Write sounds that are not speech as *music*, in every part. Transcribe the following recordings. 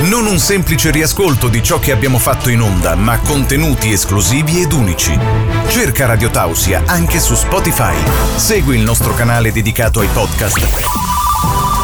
Non un semplice riascolto di ciò che abbiamo fatto in onda, ma contenuti esclusivi ed unici. Cerca Radio Tausia anche su Spotify. Segui il nostro canale dedicato ai podcast.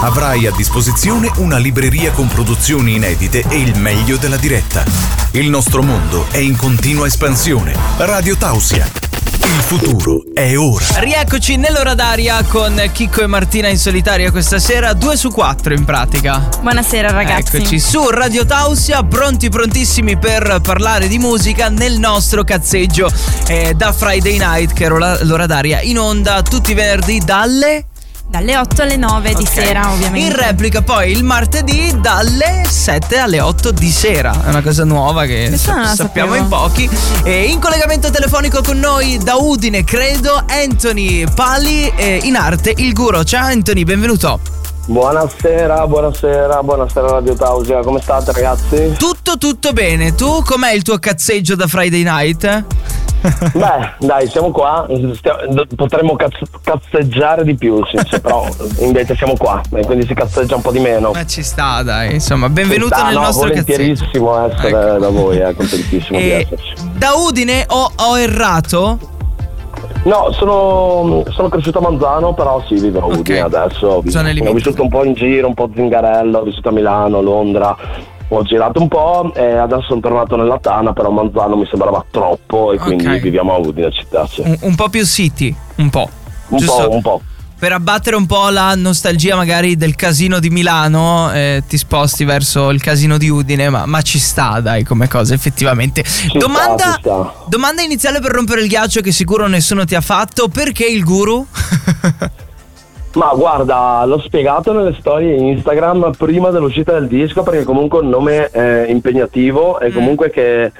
Avrai a disposizione una libreria con produzioni inedite e il meglio della diretta. Il nostro mondo è in continua espansione. Radio Tausia. Il futuro è ora. Rieccoci nell'ora d'aria con Chicco e Martina in solitaria questa sera, 2 su 4 in pratica. Buonasera ragazzi. Eccoci su Radio Tausia, pronti prontissimi per parlare di musica nel nostro cazzeggio eh, da Friday Night, che era l'ora d'aria in onda tutti i venerdì dalle dalle 8 alle 9 di sera, ovviamente. In replica poi il martedì dalle 7 alle 8 di sera. È una cosa nuova che sa- sappiamo in pochi. E in collegamento telefonico con noi da Udine, credo, Anthony Pali, eh, in arte il guru. Ciao Anthony, benvenuto. Buonasera, buonasera, buonasera Radio Tausia, come state ragazzi? Tutto, tutto bene. Tu com'è il tuo cazzeggio da Friday Night? *laughs* Beh, dai, siamo qua, Stiamo, potremmo cazz- cazzeggiare di più, sì, sì, però invece siamo qua e quindi si cazzeggia un po' di meno. Ma ci sta, dai, insomma, benvenuto sta, nel no, nostro volentierissimo cazzeggio. essere Ecco. da voi, eh, contentissimo di E esserci. da Udine ho, ho errato? No, sono, sono cresciuto a Manzano, però sì, vivo a Udine adesso. Zone Ho vissuto un po' in giro, un po' a Zingarello, ho vissuto a Milano, Londra. Ho girato un po' e adesso sono tornato nella Tana, però Manzano mi sembrava troppo e quindi Ok. viviamo a Udine città. Sì. Un, un po' più city, un po'. Un Giusto? po', un po'. Per abbattere un po' la nostalgia magari del casino di Milano, eh, ti sposti verso il casino di Udine, ma, ma ci sta, dai, come cosa, effettivamente. domanda, ci sta. domanda iniziale per rompere il ghiaccio che sicuro nessuno ti ha fatto, perché il guru? *laughs* Ma guarda, l'ho spiegato nelle storie Instagram prima dell'uscita del disco perché comunque è un nome eh, impegnativo Mm. e comunque che,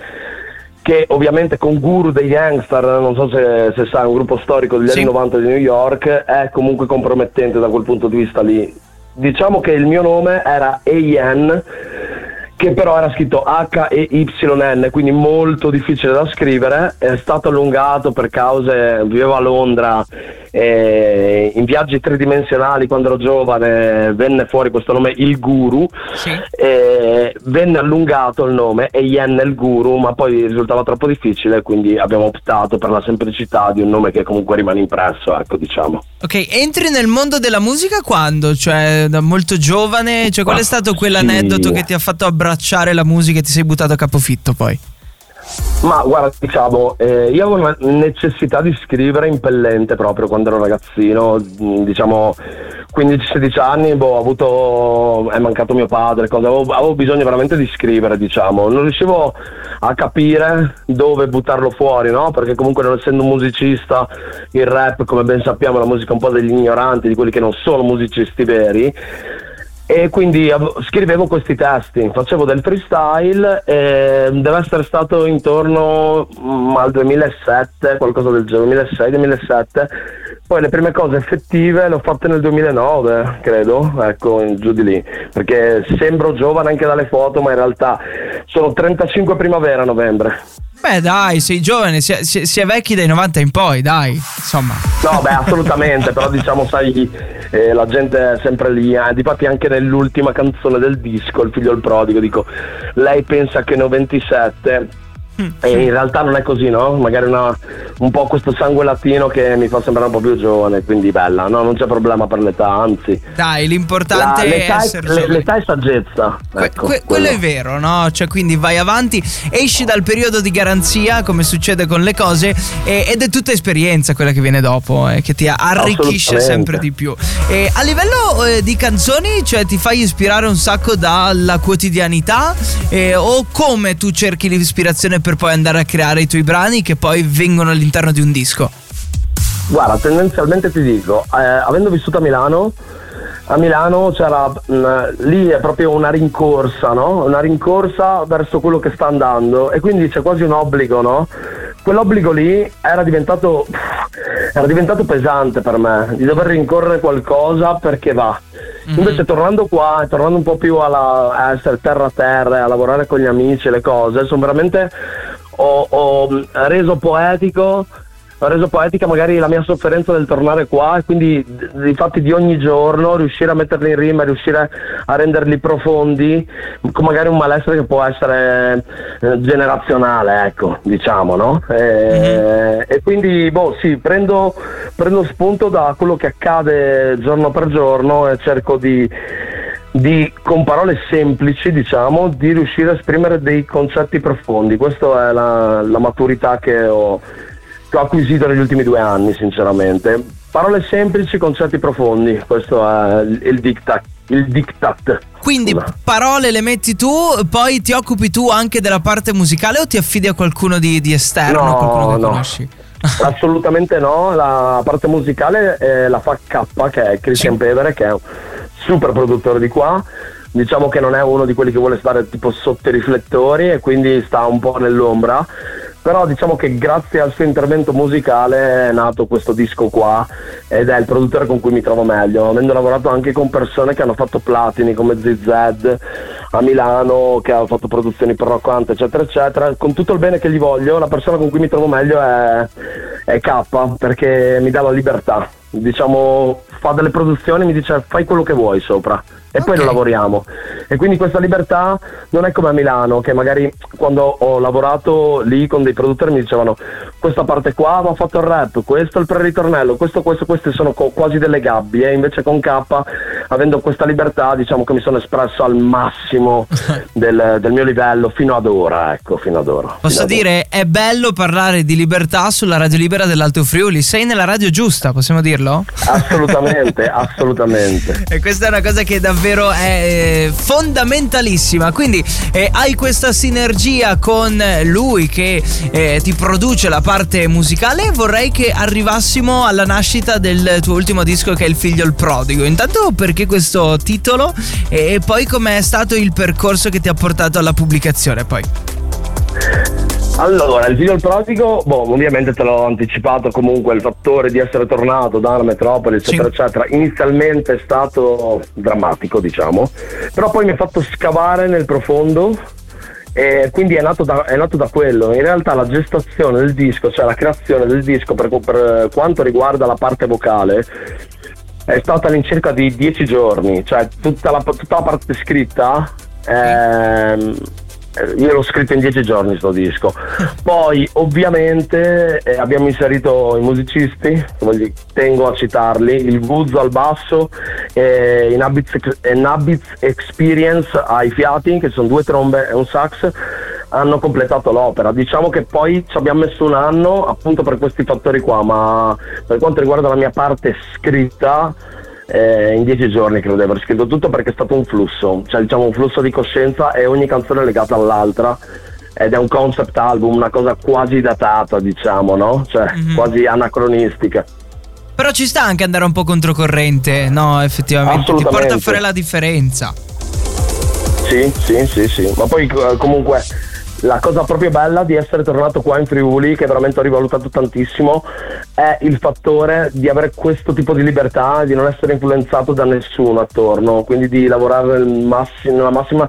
che ovviamente con Guru dei Gangster, non so se, se sai, un gruppo storico degli Sì. anni 90 di New York, è comunque compromettente da quel punto di vista lì. Diciamo che il mio nome era A.N., che però era scritto H-E-Y-N, quindi molto difficile da scrivere, è stato allungato per cause, vivevo a Londra, e in viaggi tridimensionali quando ero giovane venne fuori questo nome Il Guru, e venne allungato il nome e Yen il Guru, ma poi risultava troppo difficile, quindi abbiamo optato per la semplicità di un nome che comunque rimane impresso, ecco diciamo. Ok, entri nel mondo della musica quando? Cioè, da molto giovane? Cioè, qual è stato quell'aneddoto che ti ha fatto abbracciare la musica e ti sei buttato a capofitto poi? Ma guarda, diciamo, eh, io avevo una necessità di scrivere impellente proprio quando ero ragazzino, diciamo 15-16 anni, boh, avuto, è mancato mio padre, cosa, avevo, avevo bisogno veramente di scrivere, diciamo, non riuscivo a capire dove buttarlo fuori, no? Perché comunque non essendo un musicista, il rap, come ben sappiamo, è la musica un po' degli ignoranti, di quelli che non sono musicisti veri. E quindi scrivevo questi testi, facevo del freestyle, deve essere stato intorno mm, al 2007, qualcosa del genere, 2006-2007. Poi le prime cose effettive le ho fatte nel 2009, credo, ecco, giù di lì, perché sembro giovane anche dalle foto, ma in realtà sono 35 primavera a novembre. Beh, dai, sei giovane, si è, si- si è vecchi dai 90 in poi, dai, insomma. No, beh, assolutamente, però diciamo, sai, eh, la gente è sempre lì. Eh. Difatti anche nell'ultima canzone del disco, Il figlio del prodigo, dico, lei pensa che ne ho 27. E in realtà non è così, no? Magari una- un po' questo sangue latino che mi fa sembrare un po' più giovane, quindi bella, no? Non c'è problema per l'età, anzi. Dai, l'importante La- è l'età, è, essere giovani. l'età è saggezza. Ecco, que- quello è vero, no? Cioè, quindi vai avanti, esci dal periodo di garanzia, come succede con le cose, e- ed è tutta esperienza quella che viene dopo, eh, che ti arricchisce sempre di più. E a livello eh, di canzoni, cioè, ti fai ispirare un sacco dalla quotidianità, eh, o come tu cerchi l'ispirazione per poi andare a creare i tuoi brani che poi vengono all'interno di un disco? Guarda, tendenzialmente ti dico, eh, avendo vissuto a Milano, a Milano c'era, mh, lì è proprio una rincorsa, no? Una rincorsa verso quello che sta andando e quindi c'è quasi un obbligo, no? Quell'obbligo lì era diventato, era diventato pesante per me, di dover rincorrere qualcosa perché va. Invece tornando qua, tornando un po' più alla, a essere terra a terra, a lavorare con gli amici e le cose, sono veramente, ho, ho reso poetico ho reso poetica magari la mia sofferenza del tornare qua e quindi i fatti di ogni giorno riuscire a metterli in rima, riuscire a renderli profondi, con magari un malessere che può essere eh, generazionale, ecco, diciamo, no? E, mm-hmm. e quindi, boh, sì, prendo, prendo spunto da quello che accade giorno per giorno e cerco di di, con parole semplici, diciamo, di riuscire a esprimere dei concetti profondi. Questa è la, la maturità che ho, che ho, acquisito negli ultimi due anni, sinceramente. Parole semplici, concetti profondi, questo è il, diktat. Il diktat. Quindi parole le metti tu, poi ti occupi tu anche della parte musicale o ti affidi a qualcuno di, di esterno, no, qualcuno che no. conosci? *laughs* Assolutamente no, la parte musicale eh, la fa K, che è Christian sì. Pedere, che è super produttore di qua. Diciamo che non è uno di quelli che vuole stare tipo sotto i riflettori e quindi sta un po' nell'ombra. Però diciamo che grazie al suo intervento musicale è nato questo disco qua ed è il produttore con cui mi trovo meglio, avendo lavorato anche con persone che hanno fatto platini come ZZ a Milano, che hanno fatto produzioni per Rock Hunt, eccetera, eccetera. Con tutto il bene che gli voglio, la persona con cui mi trovo meglio è, è K perché mi dà la libertà. Diciamo, fa delle produzioni e mi dice fai quello che vuoi sopra e okay. poi lo lavoriamo. E quindi questa libertà non è come a Milano, che magari quando ho lavorato lì con dei produttori mi dicevano questa parte qua va fatto il rap, questo è il pre-ritornello, questo, questo, queste sono co- quasi delle gabbie, invece con K, avendo questa libertà, diciamo che mi sono espresso al massimo *laughs* del, del mio livello fino ad ora, ecco, fino ad ora. Posso ad dire, ora. è bello parlare di libertà sulla radio libera dell'Alto Friuli, sei nella radio giusta, possiamo dirlo? Assolutamente, *laughs* assolutamente. E questa è una cosa che davvero davvero è eh, fondamentalissima. Quindi eh, hai questa sinergia con lui che eh, ti produce la parte musicale. Vorrei che arrivassimo alla nascita del tuo ultimo disco che è Il figlio il prodigo. Intanto perché questo titolo e poi com'è stato il percorso che ti ha portato alla pubblicazione poi. Allora, il video del pratico, boh, ovviamente te l'ho anticipato comunque il fattore di essere tornato dalla metropoli, eccetera, sì. eccetera. Inizialmente è stato drammatico, diciamo, però poi mi ha fatto scavare nel profondo e quindi è nato, da, è nato, da, quello. In realtà la gestazione del disco, cioè la creazione del disco per, per quanto riguarda la parte vocale, è stata all'incirca di dieci giorni, cioè tutta la, tutta la parte scritta. Ehm, eh, io l'ho scritto in dieci giorni sto disco. *laughs* Poi ovviamente eh, abbiamo inserito i musicisti, tengo a citarli, il Guzzo al basso e in Habits, Experience ai fiati, che sono due trombe e un sax, hanno completato l'opera. Diciamo che poi ci abbiamo messo un anno appunto per questi fattori qua, ma per quanto riguarda la mia parte scritta eh, in dieci giorni credo di aver scritto tutto perché è stato un flusso, cioè diciamo un flusso di coscienza e ogni canzone è legata all'altra ed è un concept album, una cosa quasi datata diciamo, no? Cioè mm-hmm. quasi anacronistica. Però ci sta anche andare un po' controcorrente, no? Effettivamente ti porta a fare la differenza. Sì, sì, sì, sì, ma poi eh, comunque la cosa proprio bella di essere tornato qua in Friuli, che veramente ho rivalutato tantissimo, è il fattore di avere questo tipo di libertà, di non essere influenzato da nessuno attorno, quindi di lavorare nel massimo, nella massima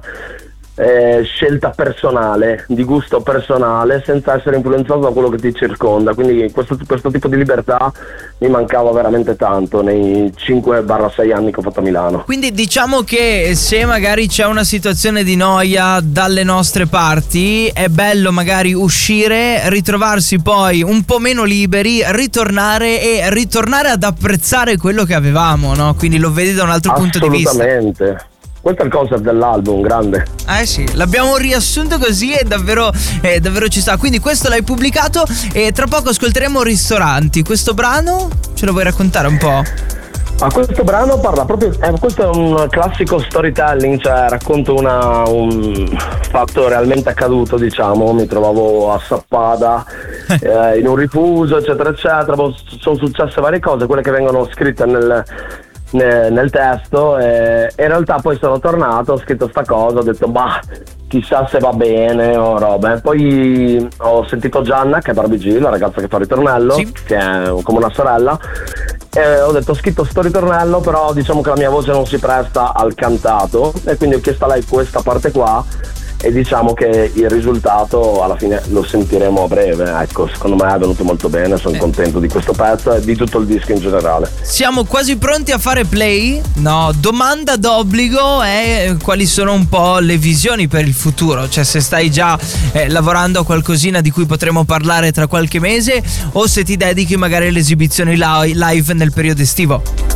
eh, scelta personale, di gusto personale, senza essere influenzato da quello che ti circonda. Quindi questo, questo tipo di libertà mi mancava veramente tanto nei 5-6 anni che ho fatto a Milano. Quindi diciamo che se magari c'è una situazione di noia dalle nostre parti, è bello magari uscire, ritrovarsi poi un po' meno liberi, ritornare e ritornare ad apprezzare quello che avevamo, no? Quindi lo vedi da un altro punto di vista. Assolutamente. Questo è il concept dell'album, grande. Eh sì, l'abbiamo riassunto così e davvero, eh, davvero ci sta. Quindi questo l'hai pubblicato e tra poco ascolteremo Ristoranti. Questo brano ce lo vuoi raccontare un po'? Ma questo brano parla proprio, eh, questo è un classico storytelling, cioè racconto una, un fatto realmente accaduto, diciamo, mi trovavo a Sappada *laughs* eh, in un rifuso, eccetera, eccetera, sono successe varie cose, quelle che vengono scritte nel, nel testo e in realtà poi sono tornato, ho scritto sta cosa, ho detto bah chissà se va bene o roba. Poi ho sentito Gianna che è Barbie la ragazza che fa il ritornello, sì. che è come una sorella, e ho detto ho scritto sto ritornello però diciamo che la mia voce non si presta al cantato e quindi ho chiesto a lei questa parte qua e diciamo che il risultato alla fine lo sentiremo a breve. Ecco, secondo me è venuto molto bene, sono eh. contento di questo pezzo e di tutto il disco in generale. Siamo quasi pronti a fare play? No, domanda d'obbligo è quali sono un po' le visioni per il futuro, cioè se stai già eh, lavorando a qualcosina di cui potremo parlare tra qualche mese o se ti dedichi magari alle esibizioni live nel periodo estivo.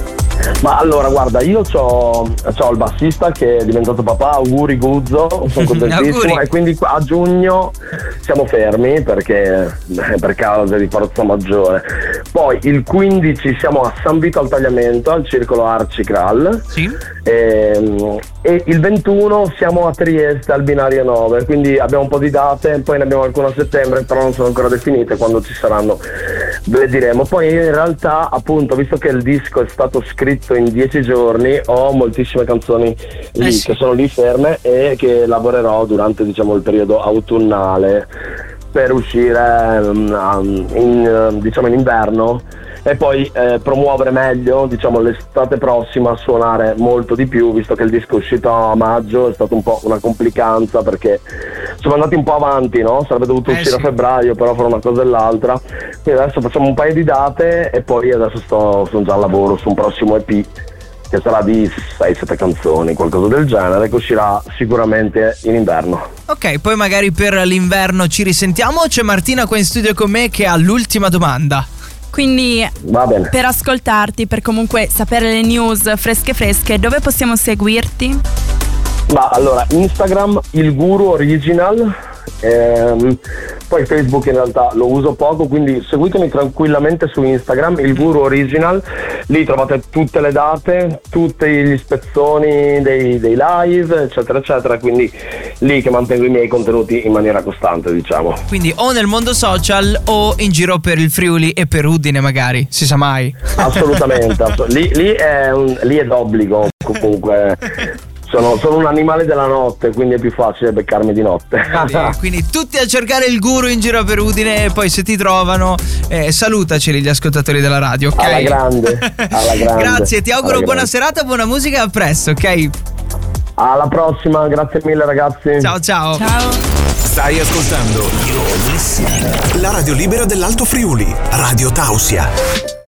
Ma allora, guarda, io ho il bassista che è diventato papà, auguri Guzzo, sono *laughs* contentissimo e quindi a giugno siamo fermi perché per causa di forza maggiore. Poi il 15 siamo a San Vito al Tagliamento, al circolo Arci Kral. Sì. E, ehm, e, il 21 siamo a Trieste al binario 9, quindi abbiamo un po' di date, poi ne abbiamo alcune a settembre, però non sono ancora definite, quando ci saranno ve le diremo. Poi in realtà, appunto, visto che il disco è stato scritto in dieci giorni, ho moltissime canzoni lì eh sì. che sono lì ferme e che lavorerò durante diciamo, il periodo autunnale per uscire um, in, diciamo, in inverno e poi eh, promuovere meglio diciamo, l'estate prossima a suonare molto di più visto che il disco è uscito a maggio è stata un po' una complicanza perché siamo andati un po' avanti no? sarebbe dovuto eh uscire sì. a febbraio però fra una cosa e l'altra quindi adesso facciamo un paio di date e poi adesso sto, sono già al lavoro su un prossimo EP che sarà di 6-7 canzoni, qualcosa del genere, che uscirà sicuramente in inverno. Ok, poi magari per l'inverno ci risentiamo. C'è Martina qua in studio con me che ha l'ultima domanda. Quindi per ascoltarti, per comunque sapere le news fresche fresche, dove possiamo seguirti? Ma allora, Instagram, il guru original, ehm, poi Facebook in realtà lo uso poco, quindi seguitemi tranquillamente su Instagram, il Guru Original, lì trovate tutte le date, tutti gli spezzoni dei, dei live, eccetera, eccetera, quindi lì che mantengo i miei contenuti in maniera costante, diciamo. Quindi o nel mondo social o in giro per il Friuli e per Udine magari, si sa mai. Assolutamente, *laughs* ass- lì, lì, è un, lì è d'obbligo comunque *laughs* sono, sono, un animale della notte, quindi è più facile beccarmi di notte. Quindi, *laughs* quindi tutti a cercare il guru in giro per Udine e poi se ti trovano, eh, salutaceli gli ascoltatori della radio, ok? Alla grande, *laughs* alla grande. Grazie, ti auguro buona grande. serata, buona musica e a presto, ok? Alla prossima, grazie mille ragazzi. Ciao ciao. Ciao. Stai ascoltando la radio libera dell'Alto Friuli, Radio Tausia.